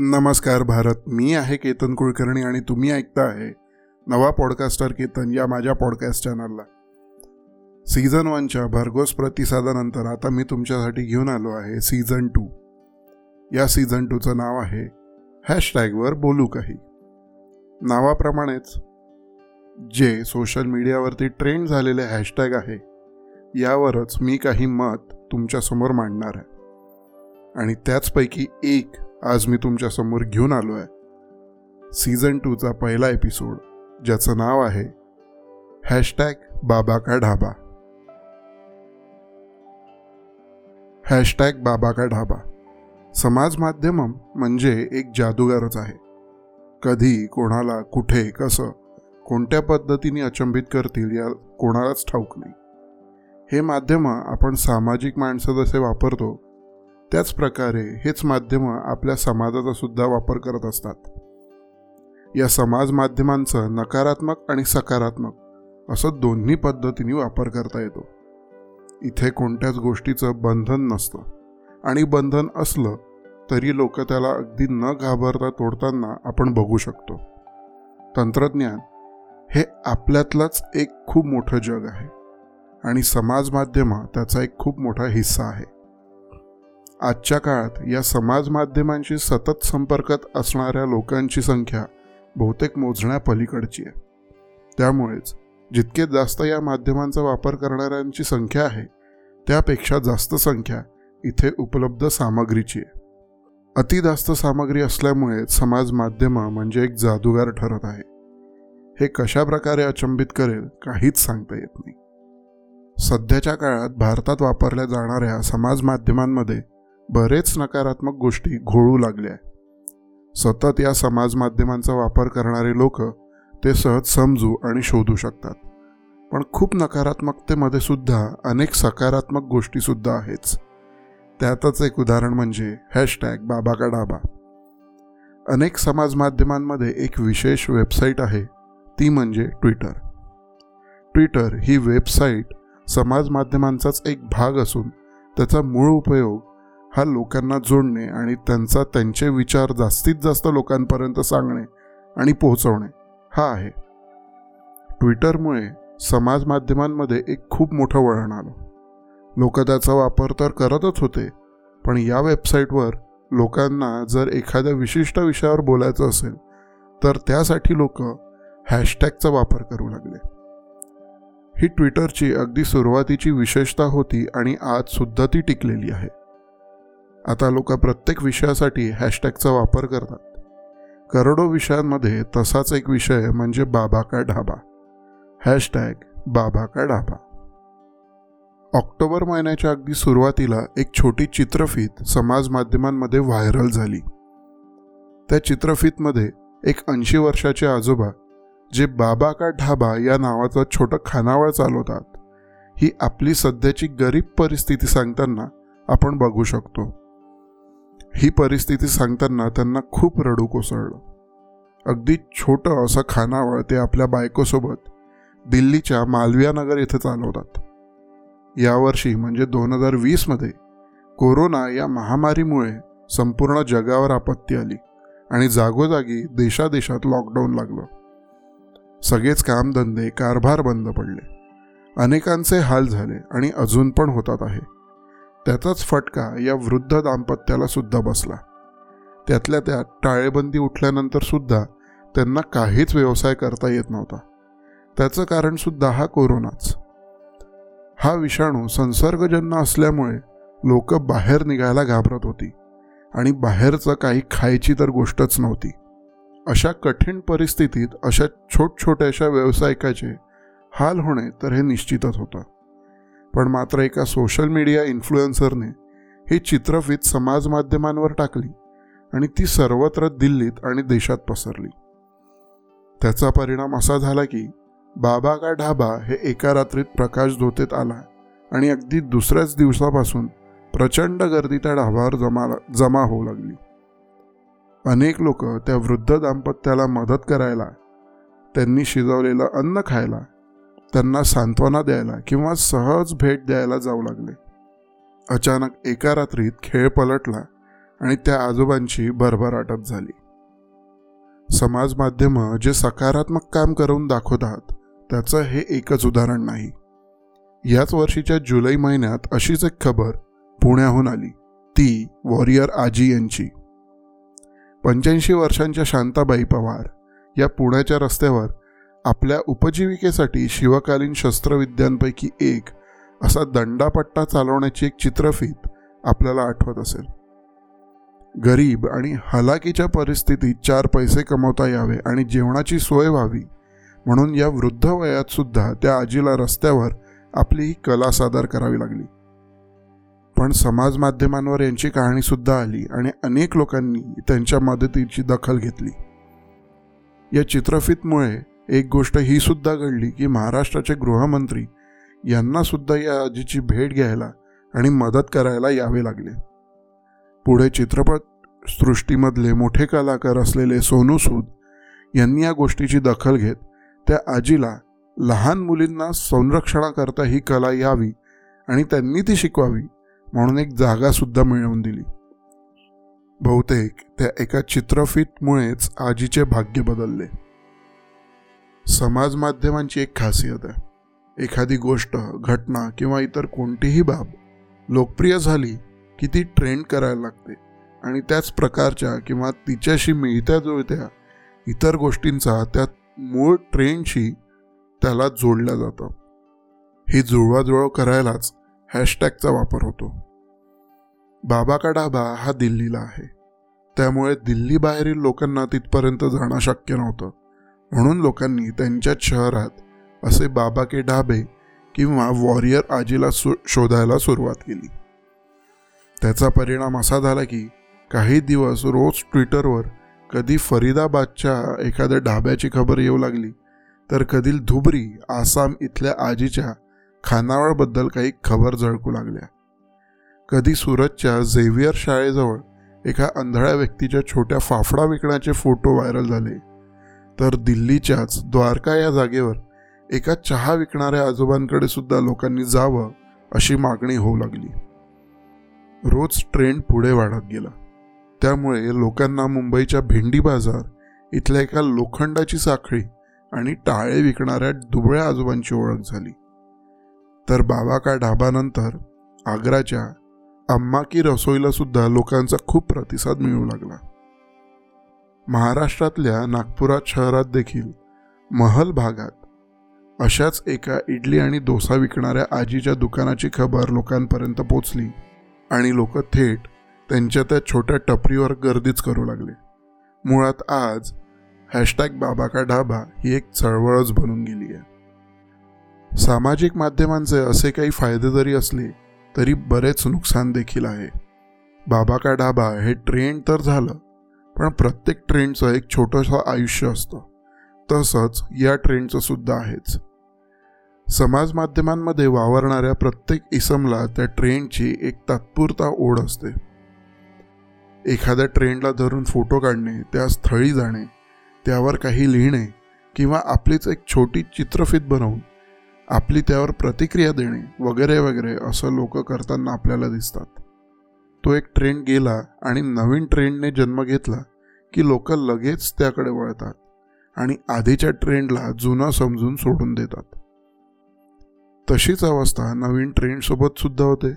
नमस्कार भारत. मी आहे केतन कुलकर्णी आणि तुम्ही ऐकता आहे नवा पॉडकास्टर केतन या माझ्या पॉडकास्ट चॅनलला. सीझन वनच्या भरघोस प्रतिसादानंतर आता मी तुमच्यासाठी घेऊन आलो आहे सीझन टू. या सीझन टूचं नाव आहे हॅशटॅगवर बोलू काही. नावाप्रमाणेच जे सोशल मीडियावरती ट्रेंड झालेले हॅशटॅग आहे यावरच मी काही मत तुमच्यासमोर मांडणार आहे. आणि त्याचपैकी एक आज मी तुमच्यासमोर घेऊन आलो आहे. सीझन टूचा पहिला एपिसोड ज्याचं नाव आहे हॅशटॅग बाबा का ढाबा. हॅशटॅग बाबा का ढाबा. समाज माध्यमम म्हणजे एक जादूगारच आहे. कधी कोणाला कुठे कसं कोणत्या पद्धतीने अचंबित करतील या कोणालाच ठाऊक नाही. हे माध्यम आपण सामाजिक माणसं जसे वापरतो त्याच प्रकारे हेच माध्यमं आपल्या समाजाचा सुद्धा वापर करत असतात. या समाज माध्यमांचं नकारात्मक आणि सकारात्मक असं दोन्ही पद्धतीने वापर करता येतो. इथे कोणत्याच गोष्टीचं बंधन नसतं. आणि बंधन असलं तरी लोक त्याला अगदी न घाबरता तोडताना आपण बघू शकतो. तंत्रज्ञान हे आपल्यातलंच एक खूप मोठं जग आहे. आणि समाज माध्यम त्याचा एक खूप मोठा हिस्सा आहे. आजच्या काळात या समाज माध्यमांशी सतत संपर्कात असणाऱ्या लोकांची संख्या बहुतेक मोजण्यापलीकडची आहे. त्यामुळेच जितके जास्त या माध्यमांचा वापर करणाऱ्यांची संख्या आहे त्यापेक्षा जास्त संख्या इथे उपलब्ध सामग्रीची आहे. अति जास्त सामग्री असल्यामुळे समाज माध्यमं म्हणजे एक जादूगार ठरत आहे. हे कशा प्रकारे अचंबित करेल काहीच सांगता येत नाही. सध्याच्या काळात भारतात वापरल्या जाणाऱ्या समाज माध्यमांमध्ये बरेच नकारात्मक गोष्टी घोळू लागल्या सतत या समाज माध्यमांचा वापर करणारे लोक ते सहज समजू आणि शोधू शकतात. पण खूप नकारात्मकतेमध्ये सुद्धा अनेक सकारात्मक गोष्टीसुद्धा आहेच. त्यातच एक उदाहरण म्हणजे हॅशटॅग बाबा का डाबा अनेक समाज माध्यमांमध्ये एक विशेष वेबसाईट आहे ती म्हणजे ट्विटर ट्विटर ही वेबसाईट समाज माध्यमांचाच एक भाग असून त्याचा मूळ उपयोग हा लोकांना जोडणे आणि त्यांचा त्यांचे विचार जास्तीत जास्त लोकांपर्यंत सांगणे आणि पोहोचवणे हा आहे. ट्विटरमुळे समाज माध्यमांमध्ये एक खूप मोठं वळण आलं. लोक त्याचा वापर तर करतच होते पण या वेबसाईटवर लोकांना जर एखाद्या विशिष्ट विषयावर बोलायचं असेल तर त्यासाठी लोक हॅशटॅगचा वापर करू लागले. ही ट्विटरची अगदी सुरुवातीची विशेषता होती आणि आज सुद्धा ती टिकलेली आहे. आता लोक प्रत्येक विषयासाठी हॅशटॅगचा वापर करतात. करोडो विषयांमध्ये तसाच एक विषय म्हणजे बाबा का ढाबा. हॅशटॅग बाबा का ढाबा. ऑक्टोबर महिन्याच्या अगदी सुरुवातीला एक छोटी चित्रफीत समाज माध्यमांमध्ये व्हायरल झाली. त्या चित्रफीतमध्ये एक ऐंशी वर्षाचे आजोबा जे बाबा का ढाबा या नावाचं छोटं खानावळ चालवतात ही आपली सध्याची गरीब परिस्थिती सांगताना आपण बघू शकतो. ही परिस्थिती सांगताना त्यांना खूप रडू कोसळलं. अगदी छोटं असं खानावळ ते आपल्या बायकोसोबत दिल्लीच्या मालवियानगर येथे चालवतात. यावर्षी म्हणजे दोन हजार वीसमध्ये कोरोना या महामारीमुळे संपूर्ण जगावर आपत्ती आली आणि जागोजागी देशादेशात लॉकडाऊन लागलं. सगळेच कामधंदे कारभार बंद पडले. अनेकांचे हाल झाले आणि अजून पण होतात आहे. त्याचाच फटका या वृद्ध दाम्पत्याला सुद्धा बसला. त्यातल्या त्यात टाळेबंदी उठल्यानंतर सुद्धा त्यांना काहीच व्यवसाय करता येत नव्हता. त्याचं कारण सुद्धा हा कोरोनाच. हा विषाणू संसर्गजन्य असल्यामुळे लोक बाहेर निघायला घाबरत होती आणि बाहेरचं काही खायची तर गोष्टच नव्हती. अशा कठीण परिस्थितीत अशा छोटछोट्याशा व्यावसायिकाचे हाल होणे तर हे निश्चितच होतं. पण मात्र एका सोशल मीडिया इन्फ्लुएन्सरने ही चित्रफीत समाज माध्यमांवर टाकली आणि ती सर्वत्र दिल्लीत आणि देशात पसरली. त्याचा परिणाम असा झाला की बाबा का ढाबा हे एका रात्रीत प्रकाश धोतेत आला आणि अगदी दुसऱ्याच दिवसापासून प्रचंड गर्दी त्या ढाब्यावर जमा जमा होऊ लागली. अनेक लोक त्या वृद्ध दाम्पत्याला मदत करायला त्यांनी शिजवलेलं अन्न खायला त्यांना सांत्वना द्यायला किंवा सहज भेट द्यायला जाऊ लागले. अचानक एका रात्रीत खेळ पलटला आणि त्या आजोबांची भरभराटप झाली. समाज माध्यमं जे सकारात्मक काम करून दाखवतात त्याचं हे एकच उदाहरण नाही. याच वर्षीच्या जुलै महिन्यात अशीच एक खबर पुण्याहून आली. ती वॉरियर आजी यांची. पंच्याऐंशी वर्षांच्या शांताबाई पवार या पुण्याच्या रस्त्यावर आपल्या उपजीविकेसाठी शिवकालीन शस्त्रविद्यांपैकी एक असा दंडापट्टा चालवण्याची एक चित्रफीत आपल्याला आठवत असेल. गरीब आणि हलाकीच्या परिस्थितीत चार पैसे कमवता यावे आणि जेवणाची सोय व्हावी म्हणून या वृद्ध वयात सुद्धा त्या आजीला रस्त्यावर आपली ही कला सादर करावी लागली. पण समाज माध्यमांवर यांची कहाणी सुद्धा आली आणि अनेक लोकांनी त्यांच्या मदतीची दखल घेतली. या चित्रफीतमुळे एक गोष्ट ही सुद्धा घडली की महाराष्ट्राचे गृहमंत्री यांना सुद्धा या आजीची भेट घ्यायला आणि मदत करायला यावे लागले. पुढे चित्रपट सृष्टीमधले मोठे कलाकार असलेले सोनू सूद यांनी या गोष्टीची दखल घेत त्या आजीला लहान मुलींना संरक्षणाकरता ही कला यावी आणि त्यांनी ती शिकवावी म्हणून एक जागासुद्धा मिळवून दिली. बहुतेक त्या एका चित्रफीतमुळेच आजीचे भाग्य बदलले. समाज माध्यमांची एक खासियत आहे. एखादी गोष्ट घटना किंवा इतर कोणतीही बाब लोकप्रिय झाली की ती ट्रेंड करायला लागते आणि त्याच प्रकारच्या किंवा तिच्याशी मिळत्या जुळत्या इतर गोष्टींचा त्या मूळ ट्रेंडशी त्याला जोडलं जातं. ही जुळवाजुळव करायलाच हॅशटॅगचा वापर होतो. बाबा का डाबा हा दिल्लीला आहे. त्यामुळे दिल्लीबाहेरील लोकांना तिथपर्यंत जाणं शक्य नव्हतं. म्हणून लोकांनी त्यांच्या शहरात असे बाबा के ढाबे किंवा वॉरियर आजीला सु शोधायला सुरुवात केली. त्याचा परिणाम असा झाला की काही दिवस रोज ट्विटरवर कधी फरीदाबादच्या एखाद्या ढाब्याची खबर येऊ लागली तर कधी धुबरी आसाम इथल्या आजीच्या खानावळबद्दल काही खबर झळकू लागल्या. कधी सुरतच्या झेवियर शाळेजवळ एका अंधळ्या व्यक्तीच्या छोट्या फाफडा विकण्याचे फोटो व्हायरल झाले. तर दिल्लीच्याच द्वारका या जागेवर एका चहा विकणाऱ्या आजोबांकडे सुद्धा लोकांनी जावं अशी मागणी होऊ लागली. रोज ट्रेंड पुढे वाढत गेला. त्यामुळे लोकांना मुंबईच्या भेंडी बाजार इथल्या एका लोखंडाची साखळी आणि टाळे विकणाऱ्या दुबळ्या आजोबांची ओळख झाली. तर बाबा का ढाबानंतर आग्राच्या अम्मा की रसोईला सुद्धा लोकांचा खूप प्रतिसाद मिळू लागला. महाराष्ट्रातल्या नागपुरात शहरात देखील महल भागात अशाच एका इडली आणि डोसा विकणाऱ्या आजीच्या दुकानाची खबर लोकांपर्यंत पोचली आणि लोक थेट त्यांच्या त्या छोट्या टपरीवर गर्दीच करू लागले. मुळात आज हॅशटॅग बाबा का ढाबा ही एक चळवळच बनून गेली आहे. सामाजिक माध्यमांचे असे काही फायदे जरी असले तरी बरेच नुकसान देखील आहे. बाबा का ढाबा हे ट्रेंड तर झालं पण प्रत्येक ट्रेंडचं एक छोटंसं आयुष्य असतं. तसंच या ट्रेंडचं सुद्धा आहेच. समाज माध्यमांमध्ये वावरणाऱ्या प्रत्येक इसमला त्या ट्रेंडची एक तात्पुरता ओढ असते. एखाद्या ट्रेंडला धरून फोटो काढणे त्या स्थळी जाणे त्यावर काही लिहिणे किंवा आपलीच एक छोटी चित्रफित बनवून आपली त्यावर प्रतिक्रिया देणे वगैरे वगैरे असं लोक करताना आपल्याला दिसतात. तो एक ट्रेंड गेला आणि नवीन ट्रेंडने जन्म घेतला की लोक लगेच त्याकडे वळतात आणि आधीच्या ट्रेंडला जुना समजून सोडून देतात. तशीच अवस्था नवीन ट्रेंडसोबत सुद्धा होते.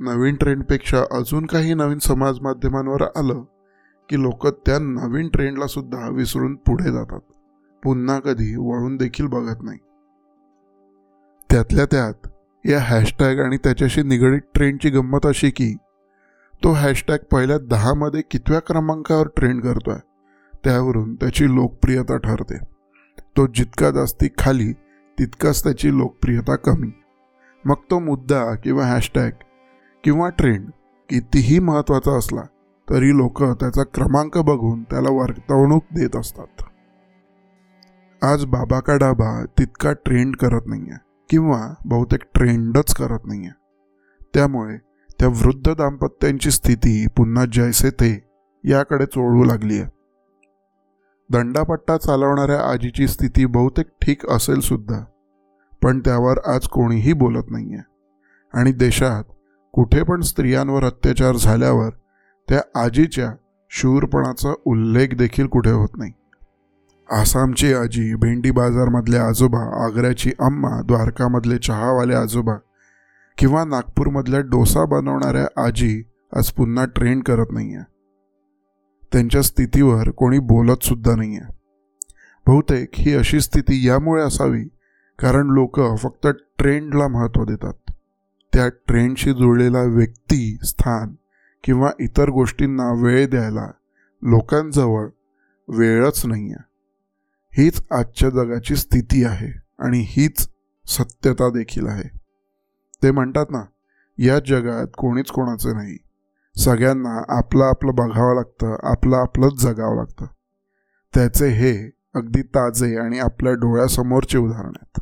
नवीन ट्रेंडपेक्षा अजून काही नवीन समाज माध्यमांवर आलं की लोक त्या नवीन ट्रेंडला सुद्धा विसरून पुढे जातात. पुन्हा कधी वळून देखील बघत नाही. त्यातल्या त्यात या हॅशटॅग आणि त्याच्याशी निगडीत ट्रेंडची गंमत अशी की तो हॅशटॅग पहिल्या दहामध्ये कितव्या क्रमांकावर ट्रेंड करतोय त्यावरून त्याची लोकप्रियता ठरते. तो जितका जास्ती खाली तितकाच त्याची लोकप्रियता कमी. मग तो मुद्दा किंवा हॅशटॅग किंवा ट्रेंड कितीही महत्त्वाचा असला तरी लोक त्याचा क्रमांक बघून त्याला वर्तवणूक देत असतात. आज बाबा का डाबा तितका ट्रेंड करत नाही आहे किंवा बहुतेक ट्रेंडच करत नाही आहे त्यामुळे त्या वृद्ध दाम्पत्यांची स्थिती पुन्हा जैसे ते याकडे चोळू लागली आहे. दंडापट्टा चालवणाऱ्या आजीची स्थिती बहुतेक ठीक असेल सुद्धा पण त्यावर आज कोणीही बोलत नाही आहे आणि देशात कुठे पण स्त्रियांवर अत्याचार झाल्यावर त्या आजीच्या शूरपणाचा उल्लेख देखील कुठे होत नाही. आसामची आजी भेंडी बाजारमधले आजोबा आग्र्याची अम्मा द्वारकामधले चहावाले आजोबा किंवा नागपूरमधल्या डोसा बनवणाऱ्या आजी आज पुन्हा ट्रेंड करत नाही आहे त्यांच्या स्थितीवर कोणी बोलतसुद्धा नाही आहे बहुतेक ही अशी स्थिती यामुळे असावी कारण लोक फक्त ट्रेंडला महत्त्व देतात. त्या ट्रेंडशी जुळलेला व्यक्ती स्थान किंवा इतर गोष्टींना वेळ द्यायला लोकांजवळ वेळच नाही आहे हीच आजच्या जगाची स्थिती आहे आणि हीच सत्यता देखील आहे. ते म्हणतात ना या जगात कोणीच कोणाचं नाही. सगळ्यांना आपलं आपलं बघावं लागतं आपलं आपलंच जगावं लागतं. त्याचे हे अगदी ताजे आणि आपल्या डोळ्यासमोरचे उदाहरण आहेत.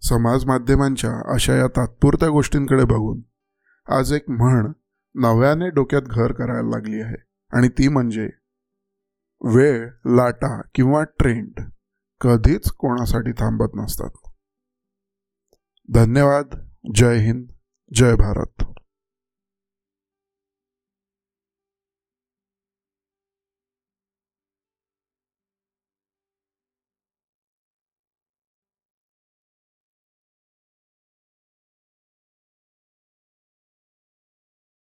समाज माध्यमांच्या अशा या तात्पुरत्या गोष्टींकडे बघून आज एक म्हण नव्याने डोक्यात घर करायला लागली आहे. आणि ती म्हणजे वेळ लाटा किंवा ट्रेंड कधीच कोणासाठी थांबत नसतात. धन्यवाद. जय हिंद. जय भारत.